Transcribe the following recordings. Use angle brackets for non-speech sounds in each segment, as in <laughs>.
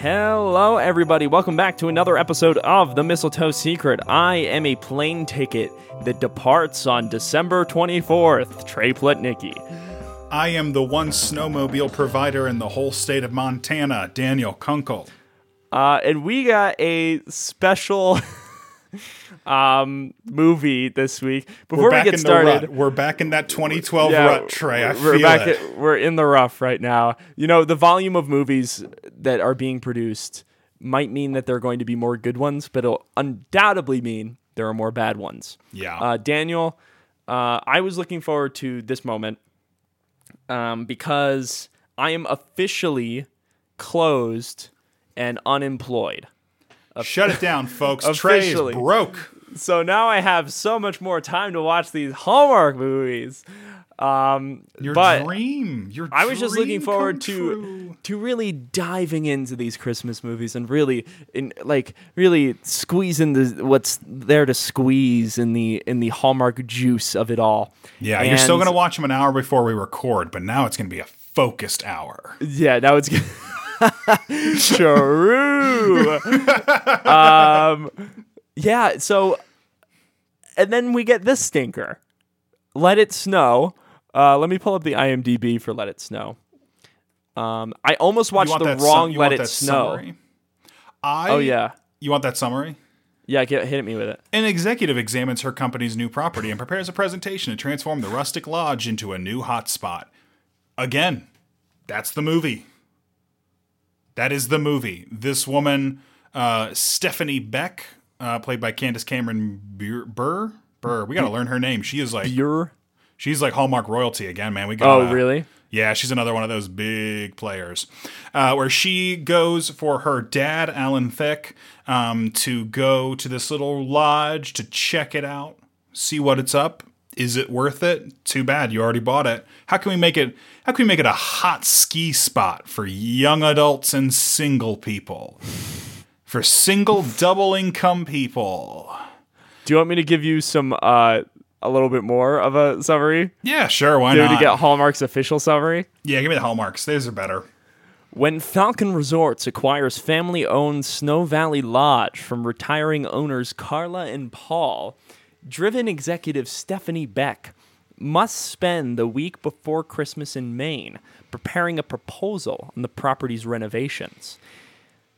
Hello, everybody. Welcome back to another episode of The Mistletoe Secret. I am a plane ticket that departs on December 24th. Trey Plutnicki. I am the one snowmobile provider in the whole state of Montana, Daniel Kunkel. Uh, and we got a special <laughs> um, movie this week. Before We're back get in started. We're back in that 2012 Yeah, rut, Trey. I we're feel back it. At, we're in the rough right now. You know, the volume of movies that are being produced might mean that there are going to be more good ones, but it'll undoubtedly mean there are more bad ones. Yeah. Uh, Daniel, uh, I was looking forward to this moment um, because I am officially closed and unemployed. Shut it down, folks. Trey is Officially. broke. So now I have so much more time to watch these Hallmark movies. Um, Your dream. Your I was just looking forward to true. to really diving into these Christmas movies and really in like really squeezing the what's there to squeeze in the in the Hallmark juice of it all. Yeah, you're still going to watch them an hour before we record, but now it's going to be a focused hour. Yeah, now it's <laughs> true. <laughs> um, yeah. So, and then we get this stinker. Let it snow. Uh, let me pull up the IMDb for Let It Snow. Um, I almost watched the sum- wrong Let It Snow. Summary? I, Oh yeah, You want that summary? yeah. Get hit me with it. An executive examines her company's new property and prepares a presentation to transform the rustic lodge into a new hotspot. Again, that's the movie. That is the movie. This woman, uh, Stephanie Beck, uh, played by Candace Cameron Bur- Burr. Burr. We got to learn her name. She is like Buer. she's like Hallmark royalty again, man. We got. Oh really? Yeah, she's another one of those big players. Uh, where she goes for her dad, Alan Thicke, um, to go to this little lodge to check it out, see what it's up. Is it worth it? Too bad you already bought it. How can we make it? How can we make it a hot ski spot for young adults and single people? For single double income people. Do you want me to give you some uh, a little bit more of a summary? Yeah, sure. Why Do not? to get Hallmark's official summary. yeah, give me the hallmarks. Those are better. When Falcon Resorts acquires family owned Snow Valley Lodge from retiring owners Carla and Paul, driven executive Stephanie Beck must spend the week before Christmas in Maine preparing a proposal on the property's renovations.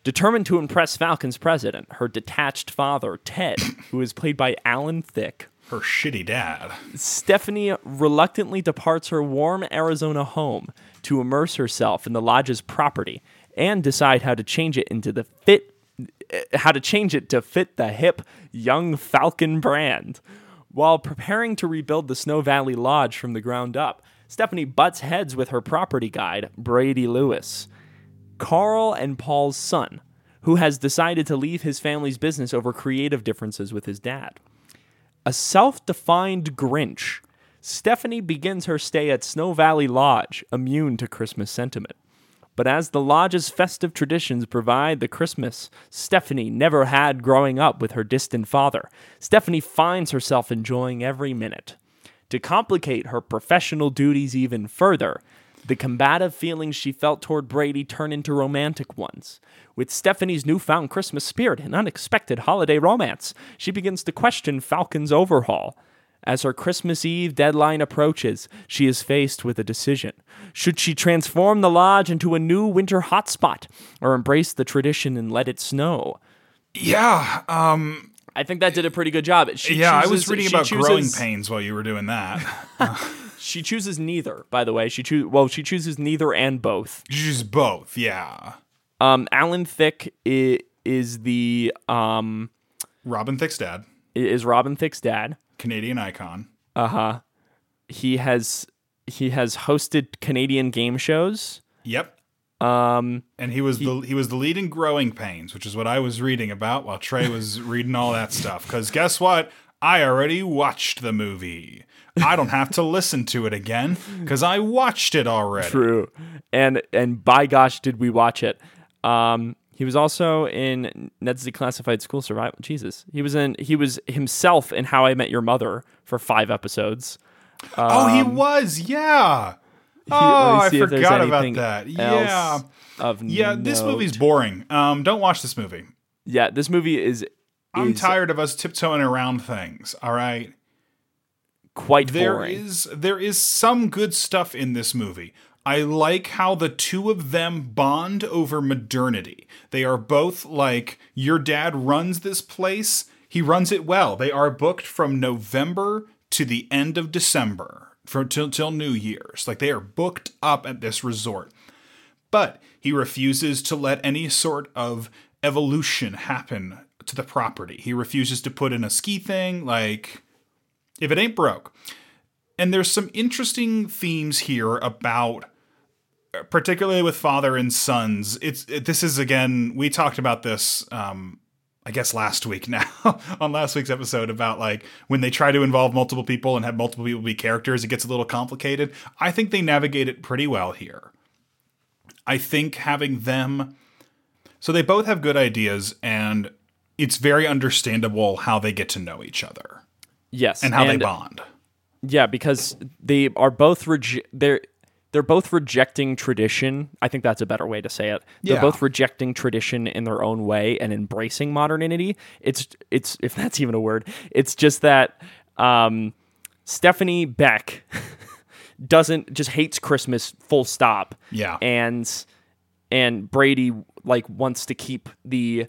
Determined to impress Falcon's president, her detached father, Ted, <laughs> who is played by Alan Thicke, Her shitty dad. Stephanie reluctantly departs her warm Arizona home to immerse herself in the lodge's property and decide how to change it into the fit eh, how to change it to fit the hip young Falcon brand. While preparing to rebuild the Snow Valley Lodge from the ground up, Stephanie butts heads with her property guide, Brady Lewis. Carl and Paul's son, who has decided to leave his family's business over creative differences with his dad. A self defined Grinch, Stephanie begins her stay at Snow Valley Lodge, immune to Christmas sentiment. But as the lodge's festive traditions provide the Christmas Stephanie never had growing up with her distant father, Stephanie finds herself enjoying every minute. To complicate her professional duties even further, the combative feelings she felt toward Brady turn into romantic ones. With Stephanie's newfound Christmas spirit and unexpected holiday romance, she begins to question Falcon's overhaul. As her Christmas Eve deadline approaches, she is faced with a decision. Should she transform the lodge into a new winter hotspot or embrace the tradition and let it snow? Yeah, um, I think that did a pretty good job. She yeah. I was reading about growing pains while you were doing that. <laughs> She chooses neither, by the way. She choose well, she chooses neither and both. Just both, yeah. Um, Alan Thicke is, is the um Robin Thicke's dad, is Robin Thicke's dad. Canadian icon. Uh huh. He has he has hosted Canadian game shows. Yep. Um, And he was the he was the lead in Growing Pains, which is what I was reading about while Trey was reading all that stuff. Because guess what? I already watched the movie. I don't have to listen to it again because I watched it already. true, and and by gosh, did we watch it? Um, he was also in Ned's Declassified School Survival. Jesus, he was in he was himself in How I Met Your Mother for five episodes. oh, he was, yeah. <laughs> Oh, I see if there's forgot about that. Yeah. Of Yeah, this movie's boring. Um, don't watch this movie. Yeah, this movie is I'm tired of us tiptoeing around things. All right. Quite There boring. is there is some good stuff in this movie. I like how the two of them bond over modernity. They are both like your dad runs this place. He runs it well. They are booked from November to the end of December for till till New Year's. Like they are booked up at this resort. But he refuses to let any sort of evolution happen to the property. He refuses to put in a ski thing like if it ain't broke. And there's some interesting themes here about particularly with father and sons. It's it, this is again we talked about this um I guess last week <laughs> now on last week's episode about like when they try to involve multiple people and have multiple people be characters, it gets a little complicated. I think they navigate it pretty well here. I think having them so they both have good ideas and it's very understandable how they get to know each other yes, and how they bond. Yeah, because they are both reje- they're they're both rejecting tradition. I think that's a better way to say it. They're Yeah. both rejecting tradition in their own way and embracing modernity. It's it's if that's even a word. It's just that um, Stephanie Beck <laughs> doesn't just hates Christmas full stop. Yeah. And and Brady like wants to keep the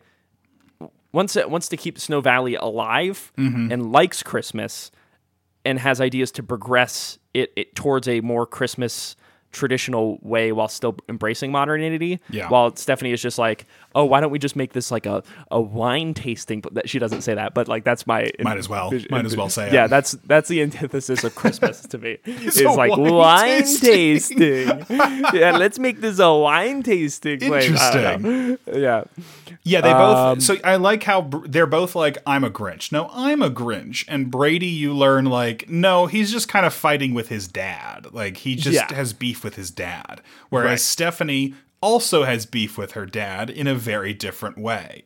wants it wants to keep Snow Valley alive Mm-hmm. and likes Christmas and has ideas to progress it, it towards a more Christmas traditional way while still embracing modernity. Yeah. While Stephanie is just like, oh, why don't we just make this like a, a wine tasting? But that she doesn't say that, but like that's my Might as well. Might as well say it. Yeah, that's that's the antithesis of Christmas to me. <laughs> It's like wine wine, tasting. tasting. <laughs> yeah, let's make this a wine tasting. place. I. <laughs> Yeah. Yeah, they both. Um, so I like how they're both like, I'm a Grinch. No, I'm a Grinch. And Brady, you learn like, no, he's just kind of fighting with his dad. Like he just Yeah. has beef with his dad. Whereas Right. Stephanie also has beef with her dad in a very different way.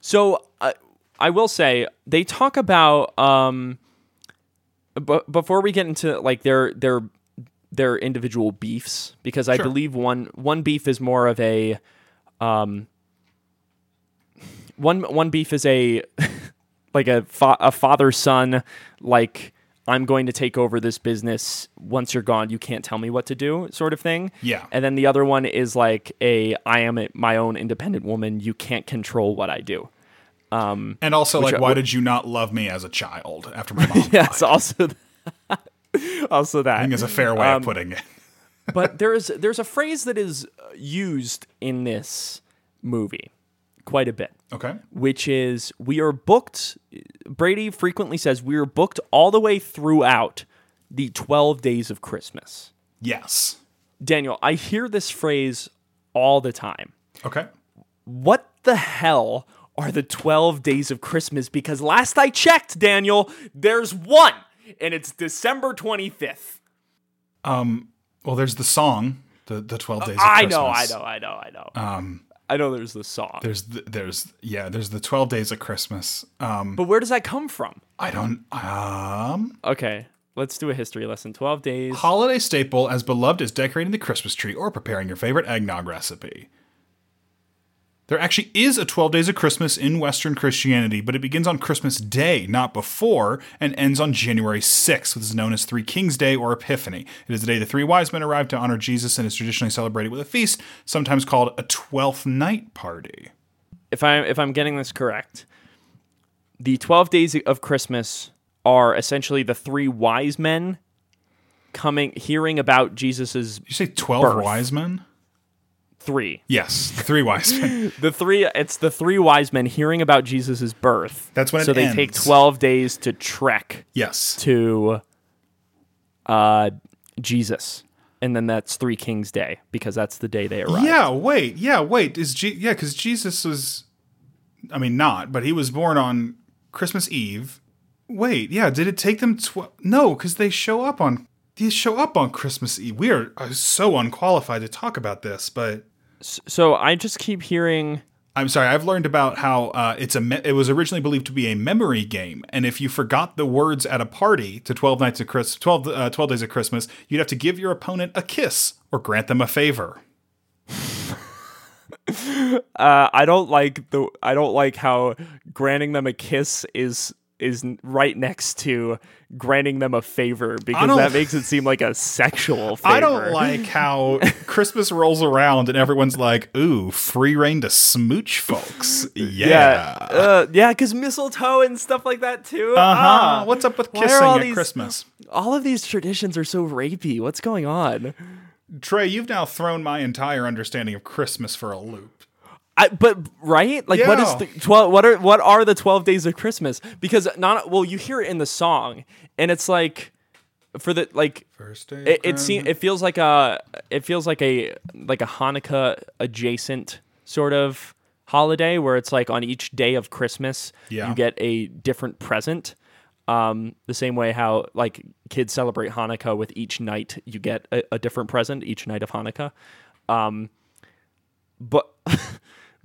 So uh, I will say they talk about um, but before we get into like their their their individual beefs because I Sure. believe one one beef is more of a um one one beef is a <laughs> like a fa- a father son like I'm going to take over this business once you're gone you can't tell me what to do sort of thing. Yeah. And then the other one is like a I am my own independent woman you can't control what I do. And also, like, I- why did you not love me as a child after my <laughs> mom? Yeah, it's also that. <laughs> also that. I think is a fair way of putting it. <laughs> but there is there's a phrase that is uh, used in this movie quite a bit, Okay. which is we are booked. Brady frequently says we are booked all the way throughout the 12 days of Christmas. Yes. Daniel, I hear this phrase all the time. Okay. What the hell are the 12 days of Christmas? Because last I checked, Daniel, there's one, and it's December 25th. Um, Well, there's the song, the the Twelve Days. Of I Christmas. I know, I know, I know, I know. Um, I know there's the song, There's the, there's yeah there's the Twelve Days of Christmas. Um, but where does that come from? I don't um Okay, let's do a history lesson. Twelve days. holiday staple as beloved as decorating the Christmas tree or preparing your favorite eggnog recipe. There actually is a 12 days of Christmas in Western Christianity, but it begins on Christmas Day, not before, and ends on January 6th, which is known as Three Kings Day or Epiphany. It is the day the three wise men arrived to honor Jesus and is traditionally celebrated with a feast, sometimes called a Twelfth Night Party. If I'm, if I'm getting this correct, the twelve days of Christmas are essentially the three wise men coming, hearing about Jesus's Did you say 12 Birth. wise men? Three. Yes, the three wise men. <laughs> The three. It's the three wise men hearing about Jesus's birth. That's when it so they take twelve days to trek Yes. to uh, Jesus, and then that's Three Kings Day because that's the day they arrive. Yeah, wait. Yeah, wait. Is Je- yeah, because Jesus was, I mean, not, but he was born on Christmas Eve. Wait, yeah. Did it take them twelve? No, because they show up on they show up on Christmas Eve. We are uh, so unqualified to talk about this, but So I just keep hearing I'm sorry. I've learned about how uh, it's a. Me- it was originally believed to be a memory game, and if you forgot the words at a party to Twelve Nights of Christmas, 12, uh, 12 Days of Christmas, you'd have to give your opponent a kiss or grant them a favor. <laughs> Uh, I don't like the. I don't like how granting them a kiss is is right next to granting them a favor because that makes it seem like a sexual favor. <laughs> I don't like how <laughs> Christmas rolls around and everyone's like, "Ooh, free rein to smooch, folks." <laughs> Yeah, Yeah. uh, yeah, because mistletoe and stuff like that too. Uh Ah. huh. What's up with kissing at these- Christmas? all of these traditions are so rapey. What's going on? Trey, you've now thrown my entire understanding of Christmas for a loop. I, but right, like what is the twelve? What are what are the twelve days of Christmas? Because not well, you hear it in the song, and it's like for the like First day. it, it seems it feels like a it feels like a like a Hanukkah adjacent sort of holiday where it's like on each day of Christmas Yeah. you get a different present. Um, the same way how like kids celebrate Hanukkah with each night you get a, a different present each night of Hanukkah. Um, but <laughs>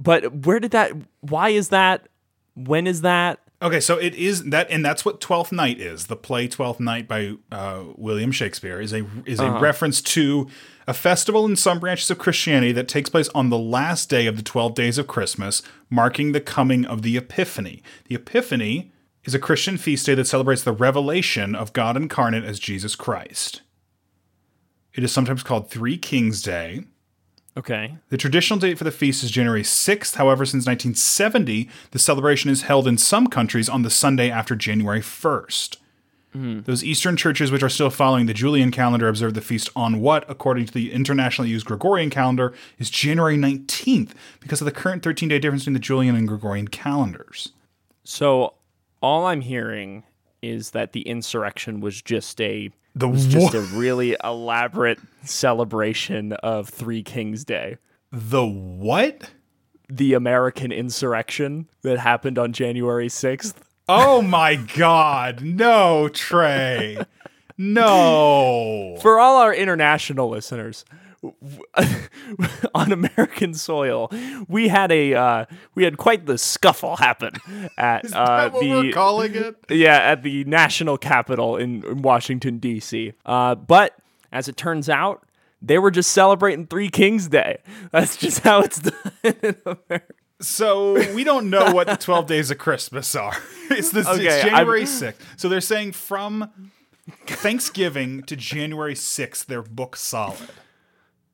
but where did that? Why is that? When is that? Okay, so it is that, and that's what Twelfth Night is. The play Twelfth Night by uh, William Shakespeare is a is a reference to a festival in some branches of Christianity that takes place on the last day of the twelve days of Christmas, marking the coming of the Epiphany. The Epiphany is a Christian feast day that celebrates the revelation of God incarnate as Jesus Christ. It is sometimes called Three Kings Day. Okay. The traditional date for the feast is January 6th. However, since 1970, the celebration is held in some countries on the Sunday after January 1st. Hmm. Those Eastern churches which are still following the Julian calendar observe the feast on what, according to the internationally used Gregorian calendar, is January 19th because of the current 13 day difference between the Julian and Gregorian calendars. So all I'm hearing is that the insurrection was just a The was just a really elaborate celebration of Three Kings Day. The what? The American insurrection that happened on January 6th. Oh my god. No, Trey. <laughs> No. For all our international listeners, <laughs> on American soil, we had a uh, we had quite the scuffle happen at uh, what the we're calling it? yeah at the national capital in, in Washington D.C. Uh, but as it turns out, they were just celebrating Three Kings Day. That's just how it's <laughs> done in America. So we don't know what the 12 days of Christmas are. <laughs> It's, this, Okay, it's I'm- January 6th. So they're saying from Thanksgiving to January 6th, they're book solid.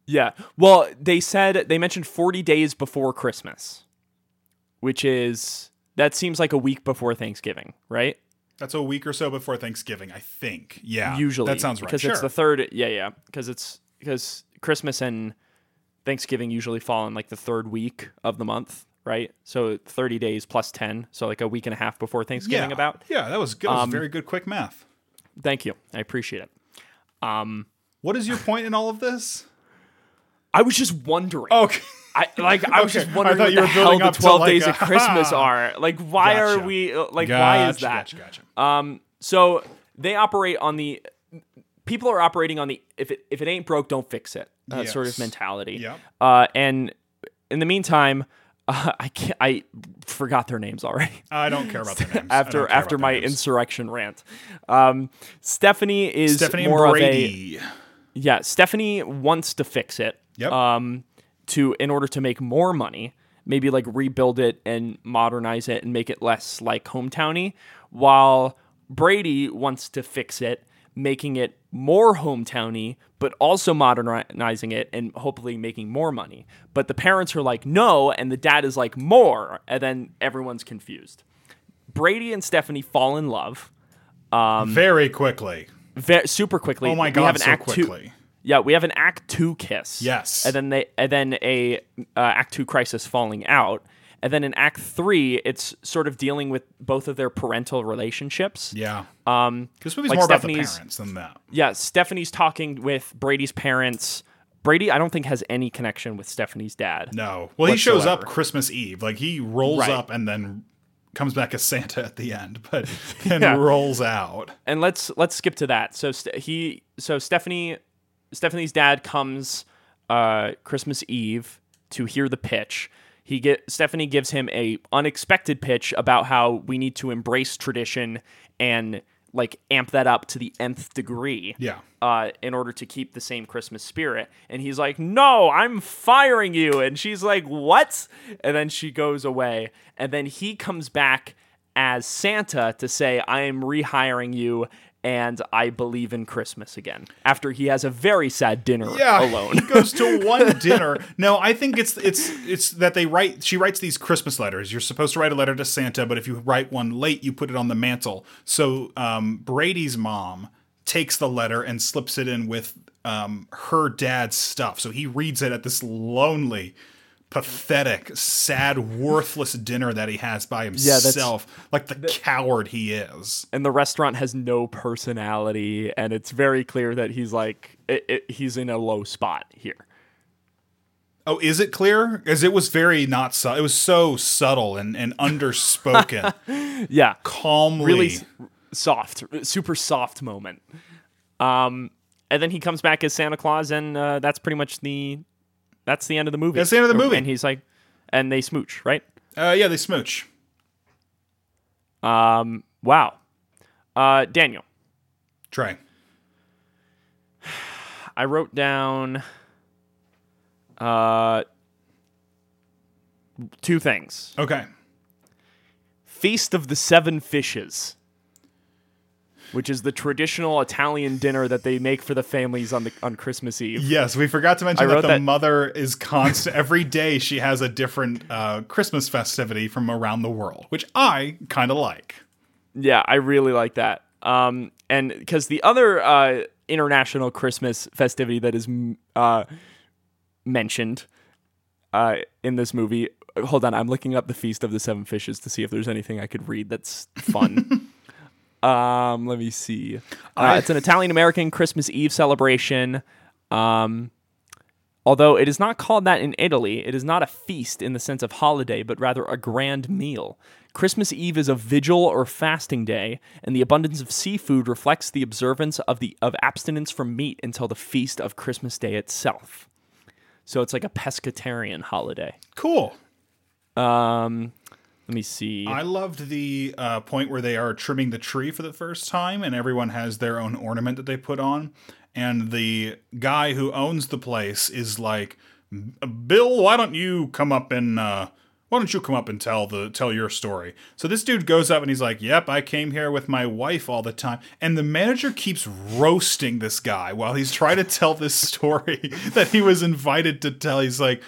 Yeah. Well, they said they mentioned 40 days before Christmas, which is that seems like a week before Thanksgiving, right? That's a week or so before Thanksgiving, I think. Yeah. Usually, That sounds right. because Sure. it's the third. Yeah, yeah. Because it's because Christmas and Thanksgiving usually fall in like the third week of the month, right? So 30 days plus 10, so like a week and a half before Thanksgiving. yeah. About. Yeah, that was good. That Um, very good quick math. Thank you. I appreciate it. What is your point in all of this? I was just wondering. Okay. I like I was Okay. just wondering what the hell the twelve like, days a- of Christmas <laughs> are. Like why Gotcha. are we like why is that? Gotcha, gotcha. Um so they operate on the people are operating on the if it if it ain't broke don't fix it uh, sort of mentality. Yep. Uh and in the meantime <laughs> uh, I can't, I forgot their names already I don't care about their <laughs> names. After after my names. insurrection rant. Um, Stephanie is Stephanie more and of a yeah. Stephanie wants to fix it. Yep. Um, to in order to make more money, maybe like rebuild it and modernize it and make it less like hometowny. While Brady wants to fix it, making it more hometowny, but also modernizing it and hopefully making more money. But the parents are like no, and the dad is like more, and then everyone's confused. Brady and Stephanie fall in love very quickly. very super quickly. Oh my We god, have an so act two- quickly. Yeah, we have an Act Two kiss. Yes. and then they and then a uh, Act Two crisis falling out, and then in Act Three, it's sort of dealing with both of their parental relationships. Yeah. Um, This movie's like more about the Stephanie's- parents than that. yeah, Stephanie's talking with Brady's parents. Brady, I don't think has any connection with Stephanie's dad. No. Well, he shows up Christmas Eve. Like he rolls Right. up and then comes back as Santa at the end, <laughs> but <laughs> then Yeah. rolls out. and let's let's skip to that. So St- he so Stephanie Stephanie's dad comes uh Christmas Eve to hear the pitch. he get Stephanie gives him a unexpected pitch about how we need to embrace tradition and like amp that up to the nth degree. Yeah. Uh, in order to keep the same Christmas spirit. And he's like, No, I'm firing you. And she's like, What? And then she goes away. And then he comes back as Santa to say, I am rehiring you and I believe in Christmas again. After he has a very sad dinner yeah, alone. he <laughs> goes to <laughs> one dinner. No, I think it's it's it's that they write. She writes these Christmas letters. You're supposed to write a letter to Santa, but if you write one late, you put it on the mantle. So um, Brady's mom takes the letter and slips it in with um, her dad's stuff. So he reads it at this lonely. Pathetic, sad, worthless dinner that he has by himself, like the coward he is. and the restaurant has no personality and it's very clear that he's like it, it, he's in a low spot here Oh, is it clear? Because it was very not su- It was so subtle and, and underspoken. <laughs> yeah Calmly. really s- soft super soft moment um and then he comes back as santa claus and uh, that's pretty much the that's the end of the movie That's the end of the movie. and he's like and they smooch right Uh, yeah, they smooch. um wow uh daniel Trey. <sighs> i wrote down uh two things Okay. Feast of the Seven Fishes, which is the traditional Italian dinner that they make for the families on the on Christmas Eve. Yes, we forgot to mention that the that- mother is constant. every day she has a different uh, Christmas festivity from around the world, which I kind of like. Yeah, I really like that. Um, and because the other uh, international Christmas festivity that is uh, mentioned uh, in this movie. Hold on, I'm looking up the Feast of the Seven Fishes to see if there's anything I could read that's fun. <laughs> um, let me see. Uh, it's an Italian American Christmas Eve celebration. Um, although it is not called that in Italy, it is not a feast in the sense of holiday, but rather a grand meal. Christmas Eve is a vigil or fasting day, and the abundance of seafood reflects the observance of the of abstinence from meat until the feast of Christmas Day itself. So it's like a pescatarian holiday. Cool. Um, let me see. I loved the uh, point where they are trimming the tree for the first time, and everyone has their own ornament that they put on. And the guy who owns the place is like, "Bill, why don't you come up and uh, why don't you come up and tell the tell your story?" So this dude goes up and he's like, "Yep, I came here with my wife all the time." And the manager keeps roasting this guy while he's trying to tell this story <laughs> that he was invited to tell. He's like.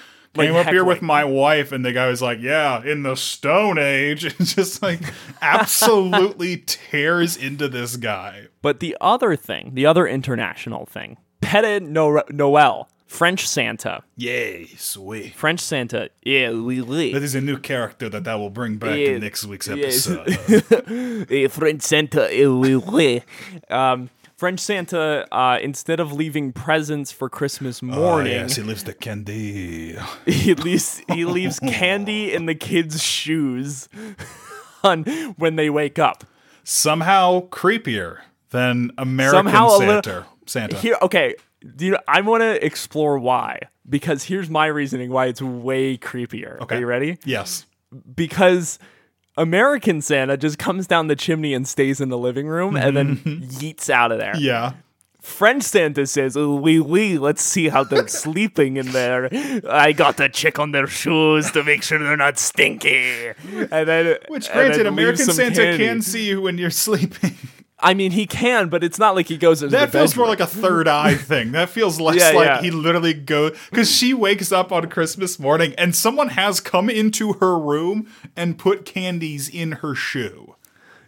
Came up here with my wife, and the guy was like, "Yeah, in the Stone Age," <laughs> and just like absolutely <laughs> tears into this guy. But the other thing, the other international thing, Pere no- Noel, French Santa. Yay, sweet! French Santa. Yeah, oui, oui. That is a new character that I will bring back Yeah, in next week's episode. <laughs> Eh, French Santa. oui, oui. Um, French Santa, uh, instead of leaving presents for Christmas oh, morning, yes, he leaves the candy. <laughs> he leaves he leaves <laughs> candy in the kids' shoes <laughs> on when they wake up. Somehow creepier than American Somehow little- Santa. Santa. Here, okay, do you, I want to explore why because here's my reasoning why it's way creepier. Okay. Are you ready? yes. Because American Santa just comes down the chimney and stays in the living room and then mm-hmm. yeets out of there. Yeah. French Santa says, oh, "Oui, oui, let's see how they're <laughs> sleeping in there. I got to check on their shoes to make sure they're not stinky." And then, Which, and granted, then American some Santa candy. can see you when you're <laughs> sleeping. I mean, he can, but it's not like he goes into That the feels more like a third eye thing. That feels less Yeah, like yeah. he literally goes because she wakes up on Christmas morning and someone has come into her room and put candies in her shoe.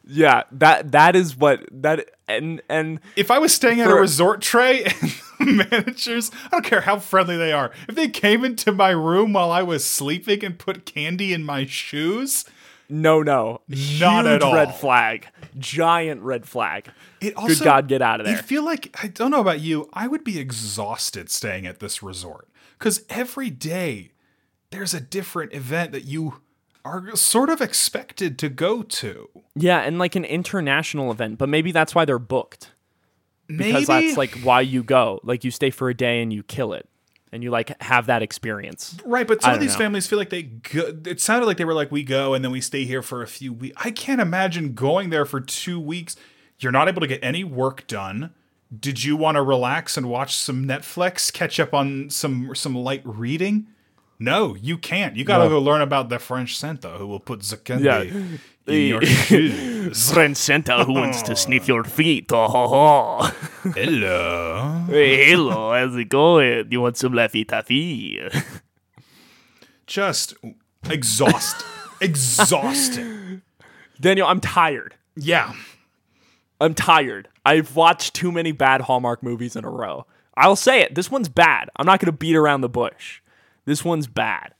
yeah. That that is what that and and If I was staying at a resort Trey <laughs> and managers, I don't care how friendly they are, if they came into my room while I was sleeping and put candy in my shoes, no, no, Not at Huge all. Red flag, giant red flag. it also Good God, get out of there. I feel like I don't know about you, I would be exhausted staying at this resort because every day there's a different event that you are sort of expected to go to. Yeah, and like an international event, but maybe that's why they're booked Maybe because that's like why you go. Like you stay for a day and you kill it. And you like have that experience. Right, but some of these know. families feel like they go, it sounded like they were like we go and then we stay here for a few weeks. I can't imagine going there for 2 weeks. You're not able to get any work done. Did you want to relax and watch some Netflix, catch up on some some light reading? No, you can't. You got to No. go learn about the French Santa who will put the candy Yeah. In your shoes. <laughs> Friend Santa who wants to sniff your feet. Oh, ho, ho. Hello. <laughs> Hey, hello, how's it going? You want some Laffy Taffy? <laughs> Just exhaust exhausting. Daniel, I'm tired. Yeah. I'm tired. I've watched too many bad Hallmark movies in a row. I'll say it. This one's bad. I'm not going to beat around the bush. This one's bad.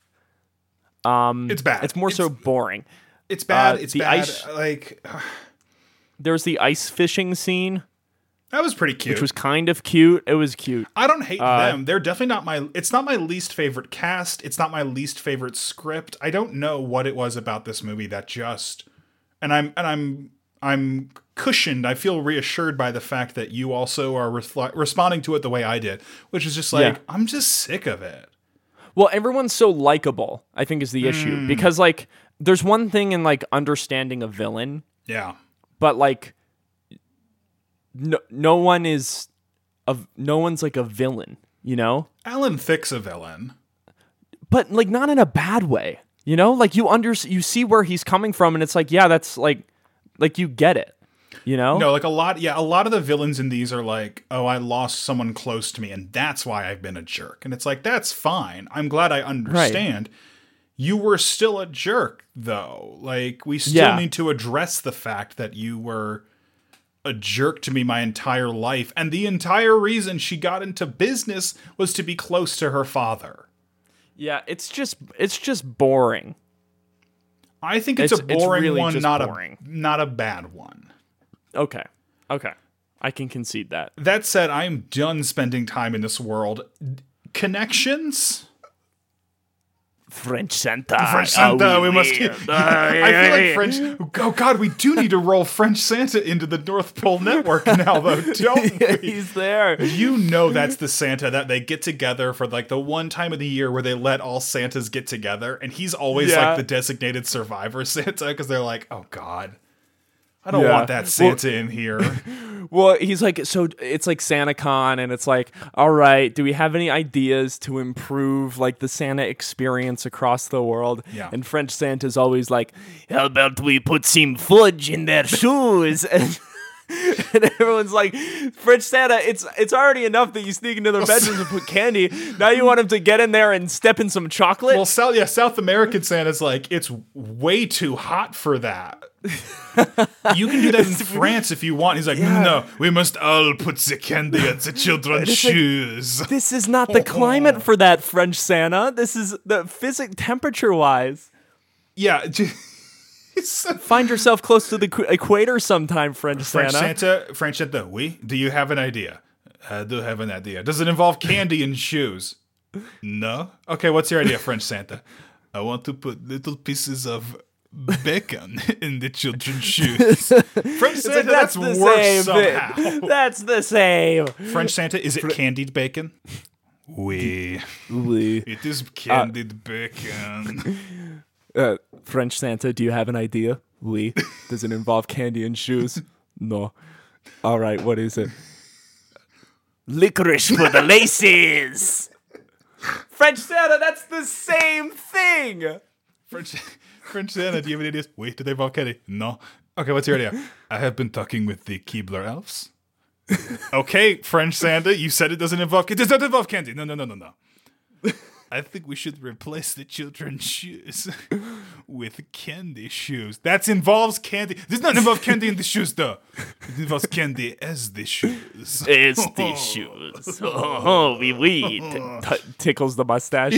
Um, it's bad. It's more so boring. It's bad. uh, it's the bad. ice- <sighs> like <sighs> There's the ice fishing scene, that was pretty cute. which was kind of cute. It was cute. I don't hate Uh, them. They're definitely not my. It's not my least favorite cast. It's not my least favorite script. I don't know what it was about this movie that just, and I'm and I'm I'm cushioned. I feel reassured by the fact that you also are refl- responding to it the way I did, which is just like Yeah. I'm just sick of it. Well, everyone's so likable, I think is the issue. Because like there's one thing in like understanding a villain, Yeah. but like no no one is of no one's like a villain, you know? Alan Thicke's a villain. But like not in a bad way. You know? Like you under you see where he's coming from and it's like, yeah, that's like like you get it. You know? No, like a lot. Yeah, a lot of the villains in these are like, oh, I lost someone close to me, and that's why I've been a jerk. And it's like, that's fine. I'm glad I understand. You were still a jerk, though. Like, we still Yeah. need to address the fact that you were a jerk to me my entire life. And the entire reason she got into business was to be close to her father. Yeah, it's just it's just boring. I think it's, a It's- it's boring really one, not boring. a not a bad one. Okay. Okay. I can concede that. That said, I am done spending time in this world. Connections? French Santa. French oh, Santa, Oh, we must. yeah. <laughs> I feel like French. Oh God, we do need to roll French Santa into the North Pole Network <laughs> now, though, <laughs> don't we? He's there. You know that's the Santa that they get together for like the one time of the year where they let all Santas get together, and he's always Yeah. like the designated survivor Santa because they're like, oh God, I don't Yeah. want that Santa in here. Well, he's like, so it's like SantaCon, and it's like, all right, do we have any ideas to improve like the Santa experience across the world? Yeah. And French Santa's always like, how about we put some fudge in their shoes? <laughs> And, <laughs> and everyone's like, French Santa, it's it's already enough that you sneak into their bedrooms and put <laughs> candy. Now you want him to get in there and step in some chocolate? Well, South yeah, South American Santa's like it's way too hot for that. you can do that in <laughs> France if you want. He's like, no, we must all put the candy at the children's It's like- shoes. this is not the climate oh. for that French Santa. This is the physic temperature wise. yeah, j- it's so- <laughs> Find yourself close to the qu- equator sometime, French, French Santa. Santa, French Santa. We do you have an idea? I do have an idea. Does it involve candy and shoes? No. Okay, what's your idea, French Santa? I want to put little pieces of bacon <laughs> in the children's shoes. French Santa, like, that's, that's, the worse same. somehow. thing. <laughs> That's the same. French Santa, is it candied bacon? We. Uh, It is candied bacon. Uh, French Santa, do you have an idea? Oui. Does it involve candy and shoes? No. All right, what is it? Licorice for the laces. French Santa, that's the same thing. French, French Santa, do you have any ideas? Wait, do they involve candy? No. Okay, what's your idea? I have been talking with the Keebler elves. okay, French Santa, you said it doesn't involve candy. It does not involve candy. No, no, no, no, no. I think we should replace the children's shoes <laughs> with candy shoes. That involves candy. This does not involve candy in the shoes, though. It involves candy as the shoes. <laughs> As the <laughs> shoes. Oh, oui, oui. T- tickles the mustache.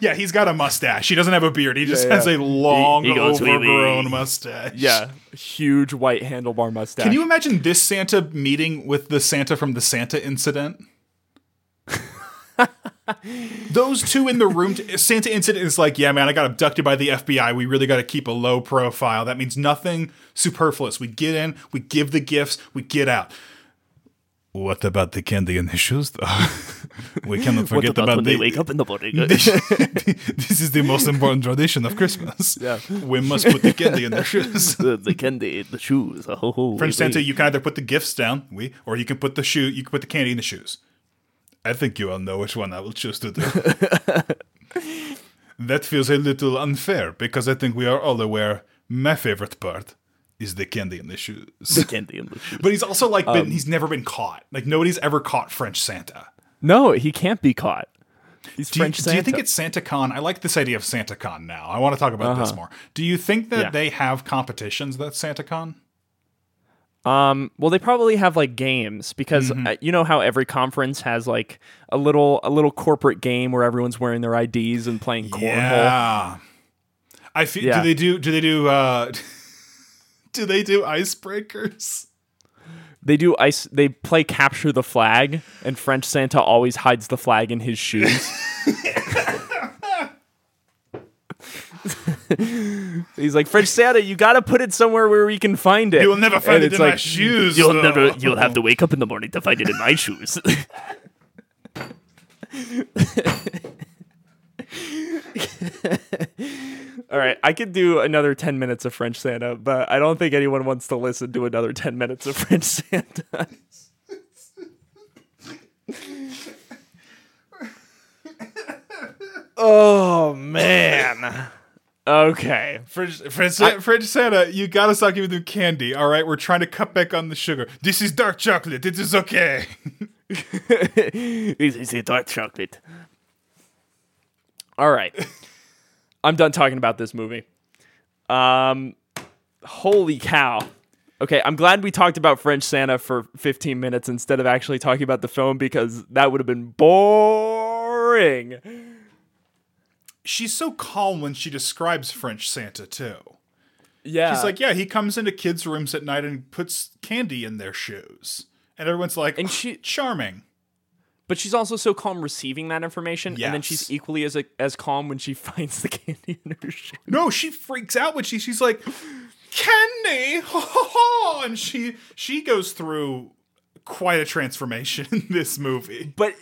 Yeah, he's got a mustache. He doesn't have a beard. He just Yeah, has a long, He- he "Wee, wee." overgrown mustache. Yeah, huge white handlebar mustache. Can you imagine this Santa meeting with the Santa from the Santa incident? Those two in the room. Santa incident is like, yeah, man, I got abducted by the FBI. We really got to keep a low profile. That means nothing superfluous. We get in, we give the gifts, we get out. What about the candy in the shoes, though? <laughs> we cannot forget what about, when the. they wake up in the morning? <laughs> this is the most important tradition of Christmas. Yeah. We must put the candy in their shoes. <laughs> the, the candy, the shoes. Oh, French Santa, you can either put the gifts down, we, or you can put the shoe. You can put the candy in the shoes. I think you all know which one I will choose to do. <laughs> that feels a little unfair because I think we are all aware my favorite part is the candy in the shoes. the candy in the <laughs> shoes. But he's also like Um, he's never been caught. Like nobody's ever caught French Santa. No, he can't be caught. He's Do you, French do Santa. you think it's SantaCon? I like this idea of SantaCon now. I want to talk about Uh-huh. this more. Do you think that Yeah. they have competitions that's SantaCon? Um, well, they probably have like games because Mm-hmm. uh, you know how every conference has like a little a little corporate game where everyone's wearing their IDs and playing cornhole. Yeah. I feel. Yeah. Do they do? Do they do? uh <laughs> Do they do icebreakers? They do ice. They play capture the flag, and French Santa always hides the flag in his shoes. <laughs> <laughs> He's like French Santa, you got to put it somewhere where we can find it. You will never find And it it's in my shoes. You'll though. never. You'll have to wake up in the morning to find it in my <laughs> shoes. <laughs> All right, I could do another 10 minutes of French Santa, but I don't think anyone wants to listen to another 10 minutes of French <laughs> Santa. oh, man. Okay. French, French, French Santa, you gotta stop giving them candy. All right, we're trying to cut back on the sugar. This is dark chocolate. It is okay. <laughs> This is a dark chocolate. All right. <laughs> I'm done talking about this movie. Um, holy cow. Okay, I'm glad we talked about French Santa for 15 minutes instead of actually talking about the film because that would have been boring. She's so calm when she describes French Santa too. Yeah. She's like, yeah, he comes into kids' rooms at night and puts candy in their shoes, and everyone's like, And "Oh, she- charming. but she's also so calm receiving that information, and then she's equally as as calm when she <laughs> finds the candy in her shoe. No, she freaks out when she she's like, candy, ho, ho, ho," and she she goes through quite a transformation <laughs> in this movie. but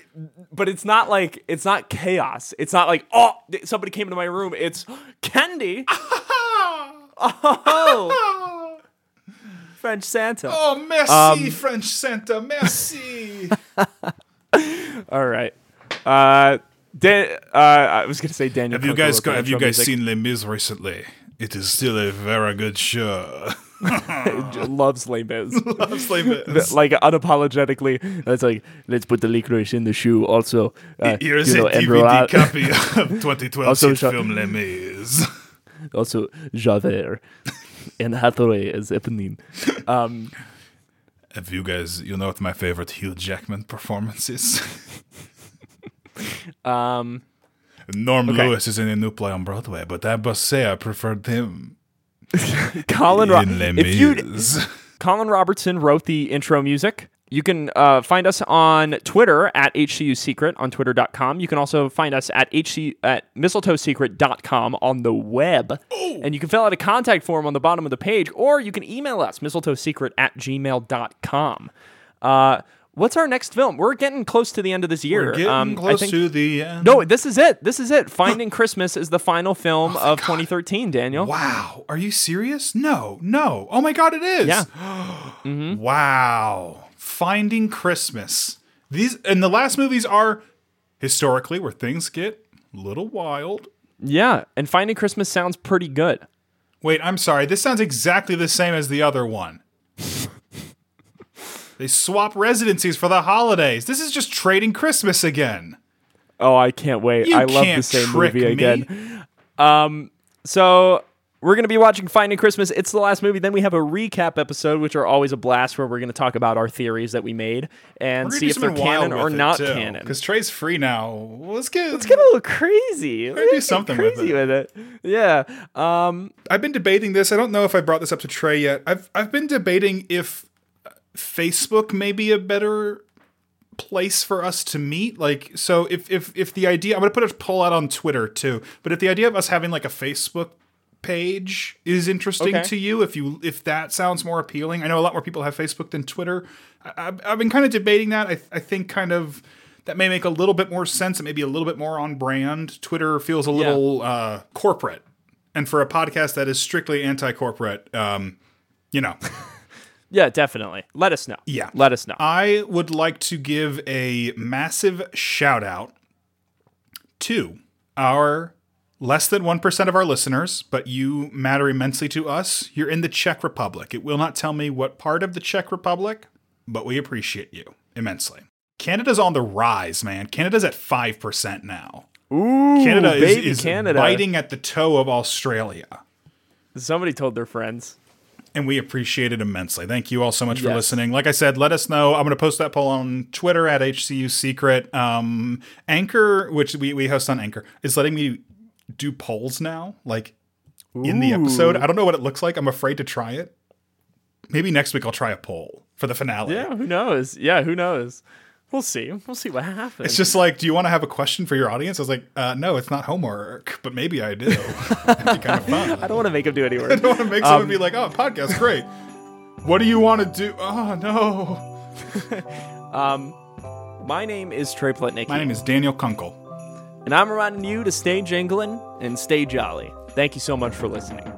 but it's not like it's not chaos. It's not like oh somebody came into my room. It's candy. <laughs> oh, <laughs> French Santa. Oh, merci, Um, French Santa, merci. All right. Uh, Dan, uh, I was gonna say Daniel. have you guys got, have you guys music. seen Les Mis recently? It is still a very good show. Loves Les Mis. Loves Les Mis. like unapologetically, it's like let's put the licorice in the shoe. Also, uh, Here's you know, a DVD copy of <laughs> 2012 Also, hit Jean- film Les Mis. <laughs> also Javert and Hathaway as Eponine. <laughs> Um, Have you guys, you know what my favorite Hugh Jackman performance is? um, Norm Okay. Lewis is in a new play on Broadway, but I must say I preferred him <laughs> Colin. Ro- if you <laughs> Colin Robertson wrote the intro music. You can uh, find us on Twitter at HCU Secret on twitter.com. You can also find us at HC at mistletoesecret.com on the web. And you can fill out a contact form on the bottom of the page, or you can email us, mistletoesecret at gmail.com. Uh, what's our next film? We're getting close to the end of this year. We're getting Um, I close think- to the end. no, this is it. This is it. Finding Christmas is the final film of 2013, Daniel. Wow. Are you serious? No, no. Oh my God, it is. Yeah. <gasps> Wow. Finding Christmas. These and the last movies are historically where things get a little wild. Yeah. And Finding Christmas sounds pretty good. Wait, I'm sorry. This sounds exactly the same as the other one. They swap residencies for the holidays. This is just trading Christmas again. Oh, I can't wait. You I love the same movie me. again. Um, so we're gonna be watching Finding Christmas. It's the last movie. Then we have a recap episode, which are always a blast, where we're gonna talk about our theories that we made and see if they're canon or not too, canon. Because Trey's free now. Let's get Let's get a little crazy. Let's do something with crazy it. with it. Yeah. Um. I've been debating this. I don't know if I brought this up to Trey yet. I've I've been debating if Facebook may be a better place for us to meet. Like, so if if if the idea, I'm gonna put a poll out on Twitter too. But if the idea of us having like a Facebook page is interesting Okay. to you, if you if that sounds more appealing. I know a lot more people have Facebook than Twitter. I, I've, I've been kind of debating that. I, I think kind of that may make a little bit more sense. It may be a little bit more on brand. Twitter feels a little uh, corporate, and for a podcast that is strictly anti-corporate, um, you know. <laughs> Yeah, definitely. Let us know. Yeah. Let us know. I would like to give a massive shout out to our less than 1% of our listeners, but you matter immensely to us. You're in the Czech Republic. It will not tell me what part of the Czech Republic, but we appreciate you immensely. Canada's on the rise, man. Canada's at 5% now. Ooh, Canada is, baby is Canada. biting at the toe of Australia. Somebody told their friends. And we appreciate it immensely. Thank you all so much for listening. Like I said, let us know. I'm going to post that poll on Twitter at HCU Secret. Um, Anchor, which we, we host on Anchor, is letting me do polls now, like in the episode. I don't know what it looks like. I'm afraid to try it. Maybe next week I'll try a poll for the finale. Yeah, who knows? Yeah, who knows? We'll see. We'll see what happens. It's just like, do you want to have a question for your audience? I was like, uh, no, it's not homework, but maybe I do. <laughs> Kind of fun. <laughs> I don't want to make him do any work. <laughs> I don't want to make someone be like, oh, podcast, great. What do you want to do? Oh, no. um, my name is Trey Plotnicki, My name is Daniel Kunkel. and I'm reminding you to stay jingling and stay jolly. Thank you so much for listening.